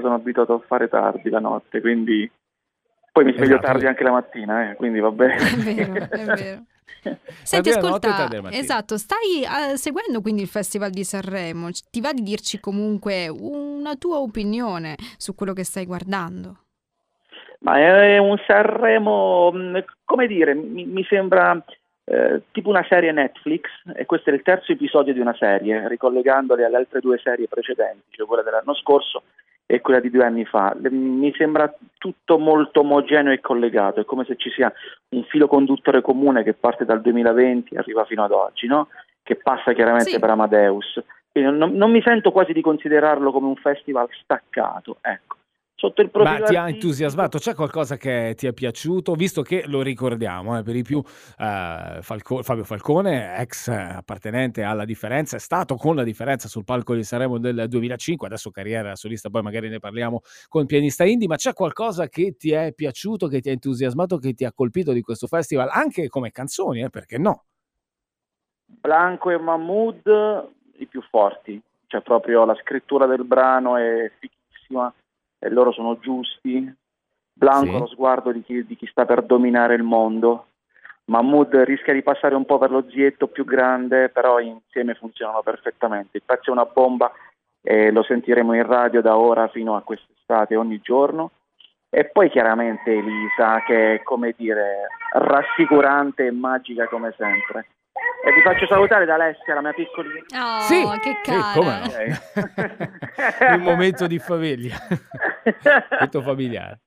sono abituato a fare tardi la notte, quindi poi mi sveglio Esatto. tardi anche la mattina, eh, quindi va bene. È vero, è vero. Senti, ascolta, esatto, stai eh, seguendo quindi il Festival di Sanremo, ti va di dirci comunque una tua opinione su quello che stai guardando? Ma è un Sanremo, mh, come dire, mi, mi sembra eh, tipo una serie Netflix e questo è il terzo episodio di una serie, ricollegandole alle altre due serie precedenti, cioè quella dell'anno scorso e quella di due anni fa. Mi sembra tutto molto omogeneo e collegato, è come se ci sia un filo conduttore comune che parte dal 2020 e arriva fino ad oggi, no? che passa chiaramente Sì. per Amadeus. Non, non mi sento quasi di considerarlo come un festival staccato, ecco. Sotto il profilo Ma ti ha entusiasmato? C'è qualcosa che ti è piaciuto? Visto che lo ricordiamo, eh, per di più eh, Falco- Fabio Falcone, ex appartenente alla differenza, è stato con la differenza sul palco di Sanremo del 2005, adesso carriera solista, poi magari ne parliamo con pianista indie, ma c'è qualcosa che ti è piaciuto, che ti ha entusiasmato, che ti ha colpito di questo festival, anche come canzoni, eh, perché no? Blanco e Mahmood i più forti, cioè proprio la scrittura del brano è fichissima e loro sono giusti. Blanco Sì. lo sguardo di chi, di chi sta per dominare il mondo. Mahmood rischia di passare un po' per lo zietto più grande, però insieme funzionano perfettamente. Il pezzo è una bomba e lo sentiremo in radio da ora fino a quest'estate ogni giorno. E poi chiaramente Elisa, che è come dire rassicurante e magica come sempre. E vi faccio salutare da Alessia, la mia piccolina. Oh, Sì, che sì, cara! come no? Un momento di famiglia, momento familiare.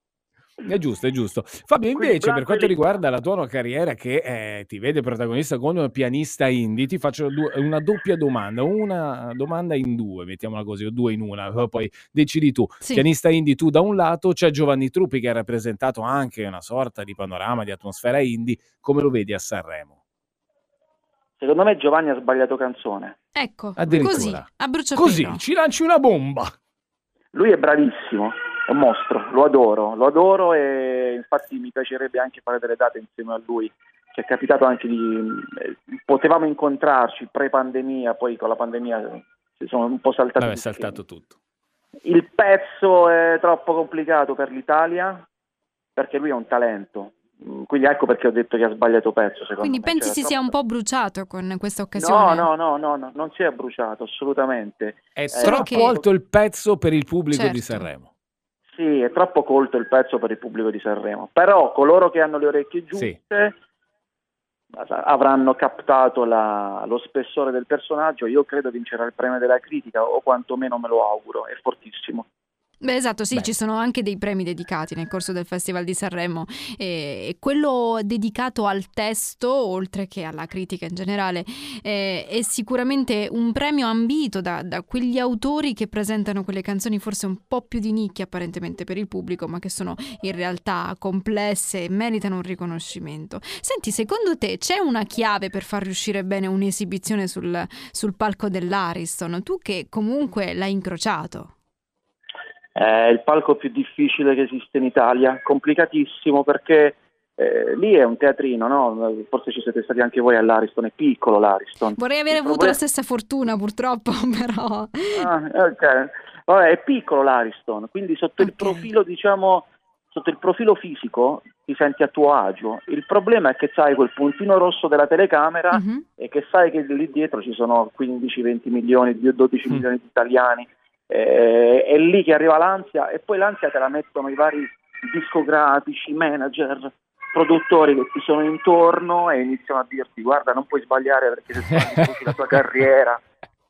È giusto, è giusto. Fabio, Quindi invece, per quanto riguarda la tua carriera che eh, ti vede protagonista come pianista indie, ti faccio du- una doppia domanda, una domanda in due, mettiamola così, o due in una, poi decidi tu. Sì. Pianista indie tu da un lato, c'è Giovanni Truppi che ha rappresentato anche una sorta di panorama, di atmosfera indie, come lo vedi a Sanremo? Secondo me Giovanni ha sbagliato canzone. Ecco, così, a bruciapelo. Così, ci lanci una bomba! Lui è bravissimo, è un mostro, lo adoro, lo adoro e infatti mi piacerebbe anche fare delle date insieme a lui. Ci è capitato anche di... eh, potevamo incontrarci pre-pandemia, poi con la pandemia si sono un po' saltati. Vabbè, saltato tutto. Il pezzo è troppo complicato per l'Italia perché lui è un talento. Mm, Quindi ecco perché ho detto che ha sbagliato pezzo. Secondo Quindi me. pensi Cioè, si sia troppo- un po' bruciato con questa No, occasione? no, no, no, no, non si è bruciato assolutamente. È Solo troppo che- alto il pezzo per il pubblico di Certo. Sanremo. Sì, è troppo colto il pezzo per il pubblico di Sanremo, però coloro che hanno le orecchie giuste avranno captato la- lo spessore del personaggio, io credo vincerà il premio della critica o quantomeno me lo auguro, è fortissimo. Beh, esatto, sì, Beh. ci sono anche dei premi dedicati nel corso del Festival di Sanremo e, quello dedicato al testo, oltre che alla critica in generale, eh, è sicuramente un premio ambito da, da quegli autori che presentano quelle canzoni forse un po' più di nicchia apparentemente per il pubblico, ma che sono in realtà complesse e meritano un riconoscimento. Senti, secondo te c'è una chiave per far riuscire bene un'esibizione sul, sul palco dell'Ariston? Tu che comunque l'hai incrociato. È il palco più difficile che esiste in Italia, complicatissimo perché eh, lì è un teatrino, no? forse ci siete stati anche voi all'Ariston, è piccolo l'Ariston. Vorrei aver Il avuto problema- la stessa fortuna, purtroppo, però. Ah, ok. Vabbè, è piccolo l'Ariston, quindi sotto il Ok. profilo, diciamo, sotto il profilo fisico ti senti a tuo agio. Il problema è che sai quel puntino rosso della telecamera Mhm. e che sai che lì dietro ci sono 15-20 milioni, 12 Mm. milioni di italiani. Eh, è lì che arriva l'ansia e poi l'ansia te la mettono i vari discografici, manager, produttori che ti sono intorno e iniziano a dirti guarda non puoi sbagliare perché se distruggi la tua carriera.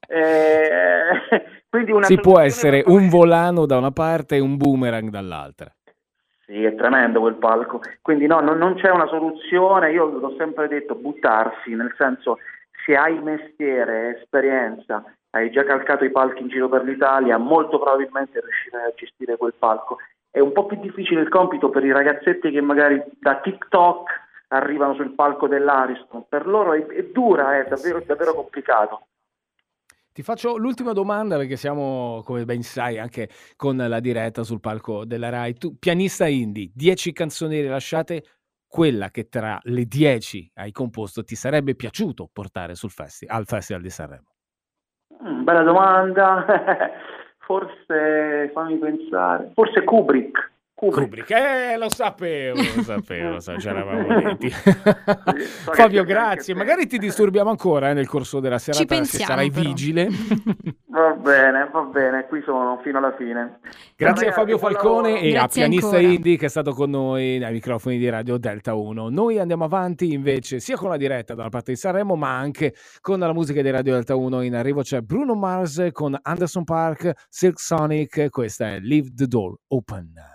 Eh, Si può essere un volano da una parte e un boomerang dall'altra. Sì, è tremendo quel palco. Quindi no, non, non c'è una soluzione, io l'ho sempre detto, buttarsi, nel senso se hai mestiere, esperienza, hai già calcato i palchi in giro per l'Italia, molto probabilmente riuscirai a gestire quel palco. È un po' più difficile il compito per i ragazzetti che magari da TikTok arrivano sul palco dell'Ariston, per loro è, è dura, è davvero, davvero complicato. Ti faccio l'ultima domanda perché siamo, come ben sai, anche con la diretta sul palco della Rai. Tu, pianista indie, 10 canzoni rilasciate, quella che tra le 10 hai composto ti sarebbe piaciuto portare sul festi- al Festival di Sanremo? Mm, bella domanda. forse, fammi pensare, forse Kubrick. Kubrick. Eh, lo sapevo, lo sapevo, lo sapevo, ci eravamo detti. Fabio, grazie. Magari ti disturbiamo ancora eh, nel corso della serata, Ci pensiamo, se sarai però. vigile. Va bene, va bene, qui sono fino alla fine. Grazie a Fabio Falcone e a Pianista ancora. Indie che è stato con noi ai microfoni di Radio Delta 1. Noi andiamo avanti invece sia con la diretta dalla parte di Sanremo ma anche con la musica di Radio Delta 1. In arrivo c'è Bruno Mars con Anderson Park, Silk Sonic, questa è Leave the Door Open.